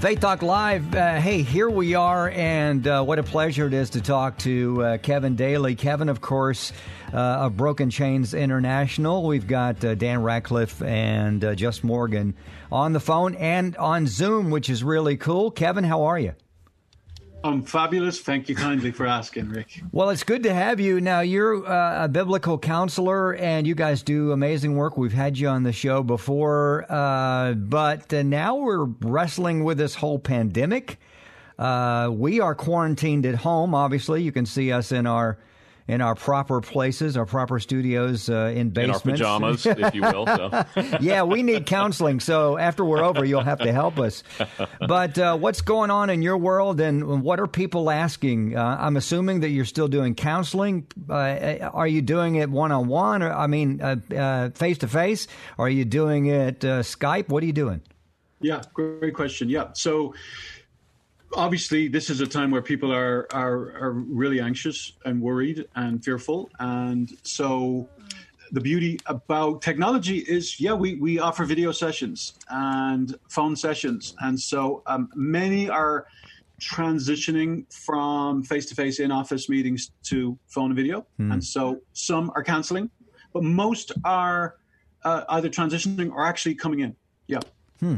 Faith Talk Live. Uh, hey, here we are, and uh, what a pleasure it is to talk to uh, Kevin Daly. Kevin, of course, uh, of Broken Chains International. We've got uh, Dan Ratcliffe and uh, Jess Morgan on the phone and on Zoom, which is really cool. Kevin, how are you? I'm fabulous. Thank you kindly for asking, Rick. Well, it's good to have you. Now, you're uh, a biblical counselor, and you guys do amazing work. We've had you on the show before, uh, but uh, now we're wrestling with this whole pandemic. Uh, we are quarantined at home. Obviously, you can see us in our in our proper places, our proper studios uh, in basements. In our pajamas, if you will. So. yeah, we need counseling. So after we're over, you'll have to help us. But uh, what's going on in your world, and what are people asking? Uh, I'm assuming that you're still doing counseling. Uh, are you doing it one on one, or I mean, face to face? Are you doing it uh, Skype? What are you doing? Yeah, great question. Yeah, so obviously this is a time where people are, are are really anxious and worried and fearful. And so the beauty about technology is yeah we, we offer video sessions and phone sessions. And so um, many are transitioning from face-to-face in-office meetings to phone and video. Hmm. and so some are canceling but most are uh, either transitioning or actually coming in. Yeah. Hmm.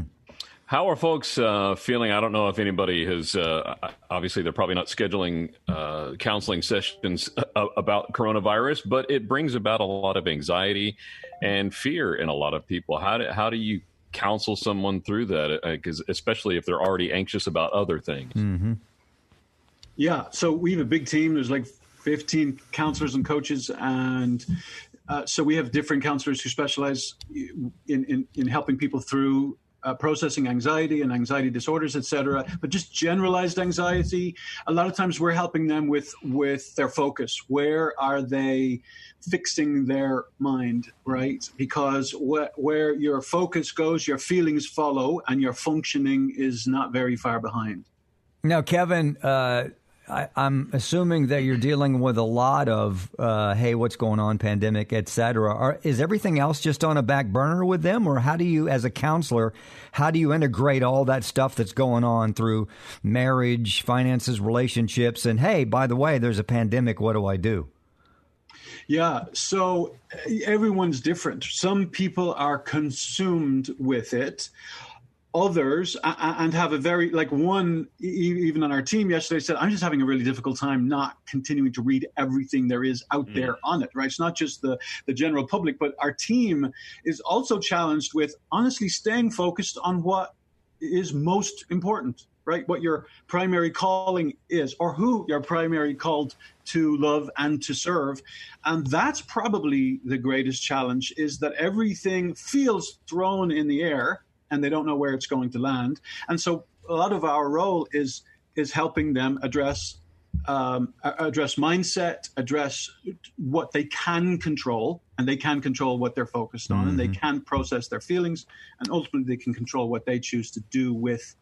How are folks uh, feeling? I don't know if anybody has. Uh, obviously, they're probably not scheduling uh, counseling sessions about coronavirus, but it brings about a lot of anxiety and fear in a lot of people. How do how do you counsel someone through that? Because uh, especially if they're already anxious about other things. Mm-hmm. Yeah, so we have a big team. There's like 15 counselors and coaches, and uh, so we have different counselors who specialize in, in, in helping people through uh, processing anxiety and anxiety disorders, etc. But just generalized anxiety, a lot of times we're helping them with with their focus. Where are they fixing their mind, right? Because wh- where your focus goes, your feelings follow, and your functioning is not very far behind. Now, Kevin. Uh I, am assuming that you're dealing with a lot of, uh, hey, what's going on, pandemic, et cetera. is everything else just on a back burner with them, or how do you, as a counselor, how do you integrate all that stuff that's going on through marriage, finances, relationships, and hey, by the way, there's a pandemic. What do I do? Yeah, so everyone's different. Some people are consumed with it others and have a very like one even on our team yesterday said i'm just having a really difficult time not continuing to read everything there is out mm. there on it right? It's not just the the general public but our team is also challenged with honestly staying focused on what is most important right? What your primary calling is or who you're primary called to love and to serve. And that's probably the greatest challenge is that everything feels thrown in the air and they don't know where it's going to land. And so a lot of our role is is helping them address um, address mindset, address what they can control, and they can control what they're focused on, mm-hmm. and they mm-hmm. can process their feelings, and ultimately they can control what they choose to do with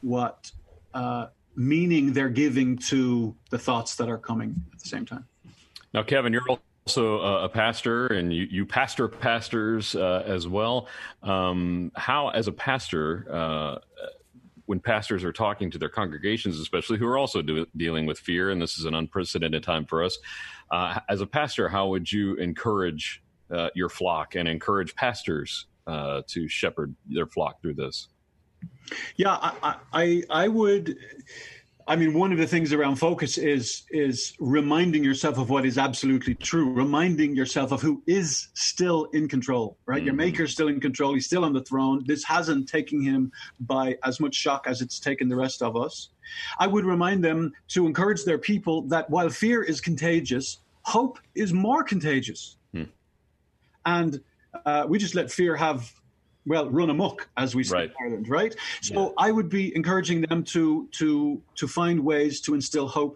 what uh, meaning they're giving to the thoughts that are coming at the same time. Now, Kevin, you're also a pastor and you, you pastor pastors uh, as well. Um, how, as a pastor, uh, when pastors are talking to their congregations, especially who are also do, dealing with fear, and this is an unprecedented time for us, uh, as a pastor, how would you encourage uh, your flock and encourage pastors uh, to shepherd their flock through this? Yeah, I, I, I would I mean, one of the things around focus is is reminding yourself of what is absolutely true, reminding yourself of who is still in control, right? Mm. Your maker's still in control, he's still on the throne. This hasn't taken him by as much shock as it's taken the rest of us. I would remind them to encourage their people that while fear is contagious, hope is more contagious. Mm. And uh, we just let fear have well run amok as we say right. in Ireland, right? So yeah. I would be encouraging them to to to find ways to instill hope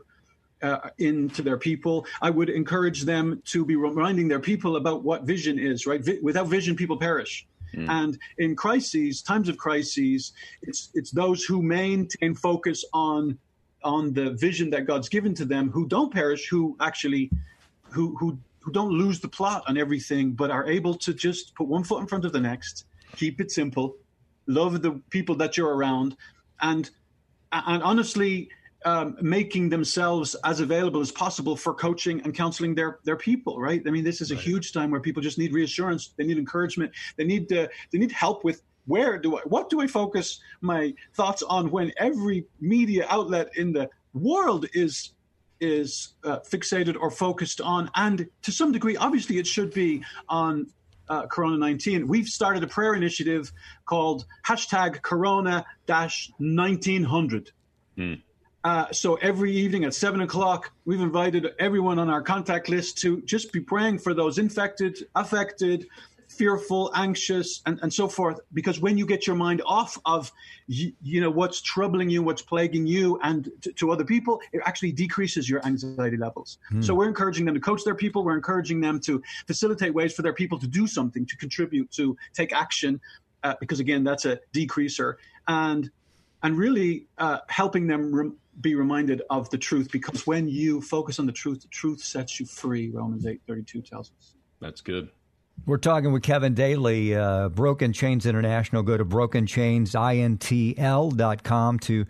uh, into their people. I would encourage them to be reminding their people about what vision is, right? Vi- without vision, people perish. Mm. And in crises, times of crises, it's it's those who maintain focus on on the vision that God's given to them who don't perish, who actually who who who don't lose the plot on everything, but are able to just put one foot in front of the next, keep it simple, love the people that you're around, and and honestly, um, making themselves as available as possible for coaching and counseling their their people. Right? I mean, this is a right. huge time where people just need reassurance, they need encouragement, they need uh, they need help with where do I what do I focus my thoughts on when every media outlet in the world is is uh, fixated or focused on, and to some degree, obviously, it should be on uh, Corona 19. We've started a prayer initiative called hashtag Corona 1900. Mm. Uh, so every evening at seven o'clock, we've invited everyone on our contact list to just be praying for those infected, affected, fearful, anxious, and, and so forth. Because when you get your mind off of, you, you know, what's troubling you, what's plaguing you, and to, to, other people, it actually decreases your anxiety levels. Hmm. So we're encouraging them to coach their people. We're encouraging them to facilitate ways for their people to do something, to contribute, to take action, uh, because again, that's a decreaser, and and really uh, helping them be reminded of the truth because when you focus on the truth, the truth sets you free. Romans eight thirty two tells us. That's good. We're talking with Kevin Daly, uh, Broken Chains International. Go to brokenchainsintl.com to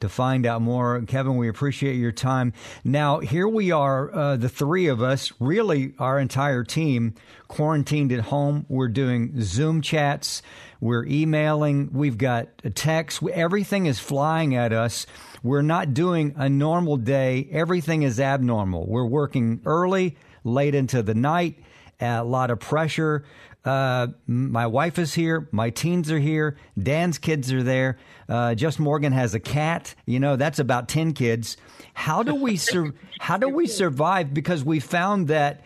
to find out more. Kevin, we appreciate your time. Now, here we are, uh, the three of us, really our entire team, quarantined at home. We're doing Zoom chats, we're emailing, we've got texts, everything is flying at us. We're not doing a normal day. Everything is abnormal. We're working early, late into the night, a lot of pressure. Uh, my wife is here. My teens are here. Dan's kids are there. Uh, Jess Morgan has a cat. You know, that's about 10 kids. How do we sur- how do we survive? Because we found that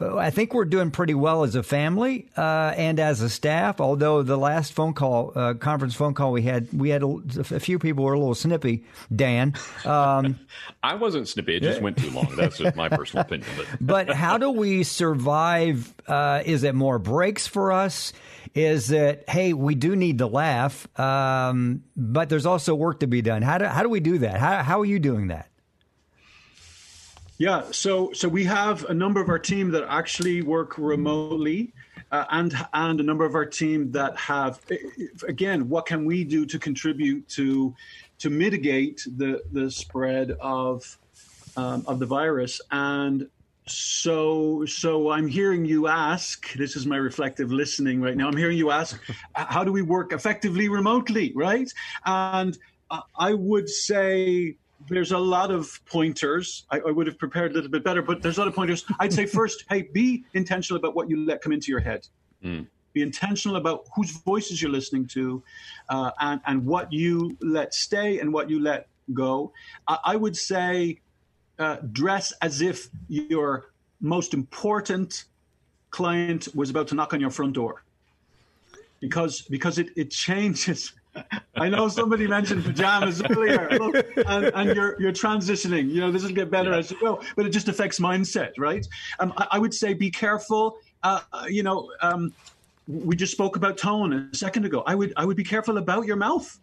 I think we're doing pretty well as a family uh, and as a staff. Although the last phone call, uh, conference phone call we had, we had a, a, few people were a little snippy. Dan, um, I wasn't snippy; it just went too long. That's just my personal opinion. But, but how do we survive? Uh, is it more breaks for us? Is it hey, we do need to laugh, um, but there's also work to be done. How do how do we do that? How how are you doing that? Yeah, so so we have a number of our team that actually work remotely, uh, and and a number of our team that have again, what can we do to contribute to to mitigate the the spread of um, of the virus? And so so I'm hearing you ask. This is my reflective listening right now. I'm hearing you ask, how do we work effectively remotely, right? And I would say there's a lot of pointers. I, I, would have prepared a little bit better, but there's a lot of pointers. I'd say first, hey, be intentional about what you let come into your head. Mm. Be intentional about whose voices you're listening to, uh, and and what you let stay and what you let go. I, I would say, uh, dress as if your most important client was about to knock on your front door, because because it, it changes I know somebody mentioned pajamas earlier, and, and, you're you're transitioning. You know, this will get better yeah. as well, but it just affects mindset, right? Um, I, I, would say be careful. Uh, you know, um, we just spoke about tone a second ago. I would I would be careful about your mouth,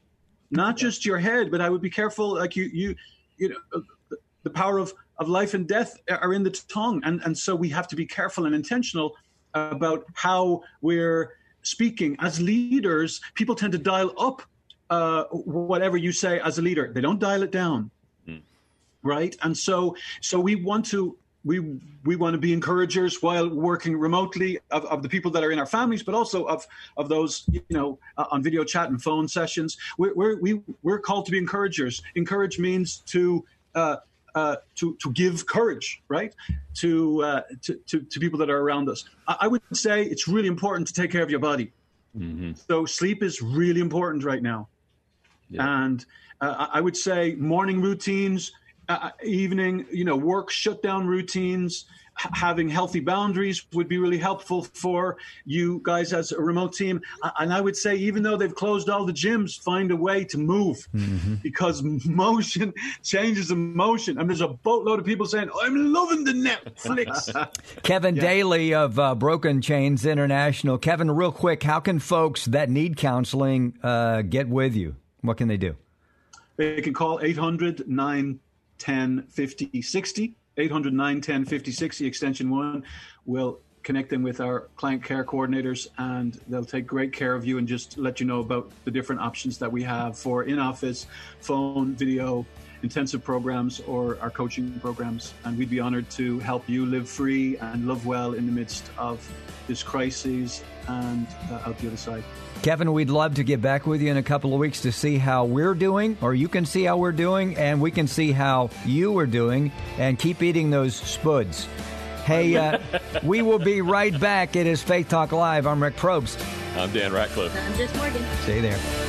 not just your head, but I would be careful. Like you you you know, uh, the power of of life and death are in the tongue, and and so we have to be careful and intentional about how we're speaking as leaders, people tend to dial up uh, whatever you say as a leader. They don't dial it down, mm. right? And so, so we want to we we want to be encouragers while working remotely of, of the people that are in our families, but also of of those you know uh, on video chat and phone sessions. We're we're we, we're called to be encouragers. Encourage means to uh, uh, to to give courage, right, to, uh, to, to to people that are around us. I, I, would say it's really important to take care of your body. Mm-hmm. So sleep is really important right now, yeah. and uh, I would say morning routines uh, evening, you know, work shutdown routines, having healthy boundaries would be really helpful for you guys as a remote team. And I would say, even though they've closed all the gyms, find a way to move mm-hmm. because motion changes emotion. And there's a boatload of people saying, I'm loving the Netflix. Kevin yeah. Daly of uh, Broken Chains International. Kevin, real quick, how can folks that need counseling uh, get with you? What can they do? They can call 800 910 50 60 800 910 5060 extension 1 will connect them with our client care coordinators and they'll take great care of you and just let you know about the different options that we have for in-office phone video intensive programs or our coaching programs and we'd be honored to help you live free and love well in the midst of this crisis and uh, out the other side Kevin, we'd love to get back with you in a couple of weeks to see how we're doing, or you can see how we're doing, and we can see how you are doing, and keep eating those spuds. Hey, uh, we will be right back. It is Faith Talk Live. I'm Rick Probst. I'm Dan Ratcliffe. I'm Jess Morgan. Stay there.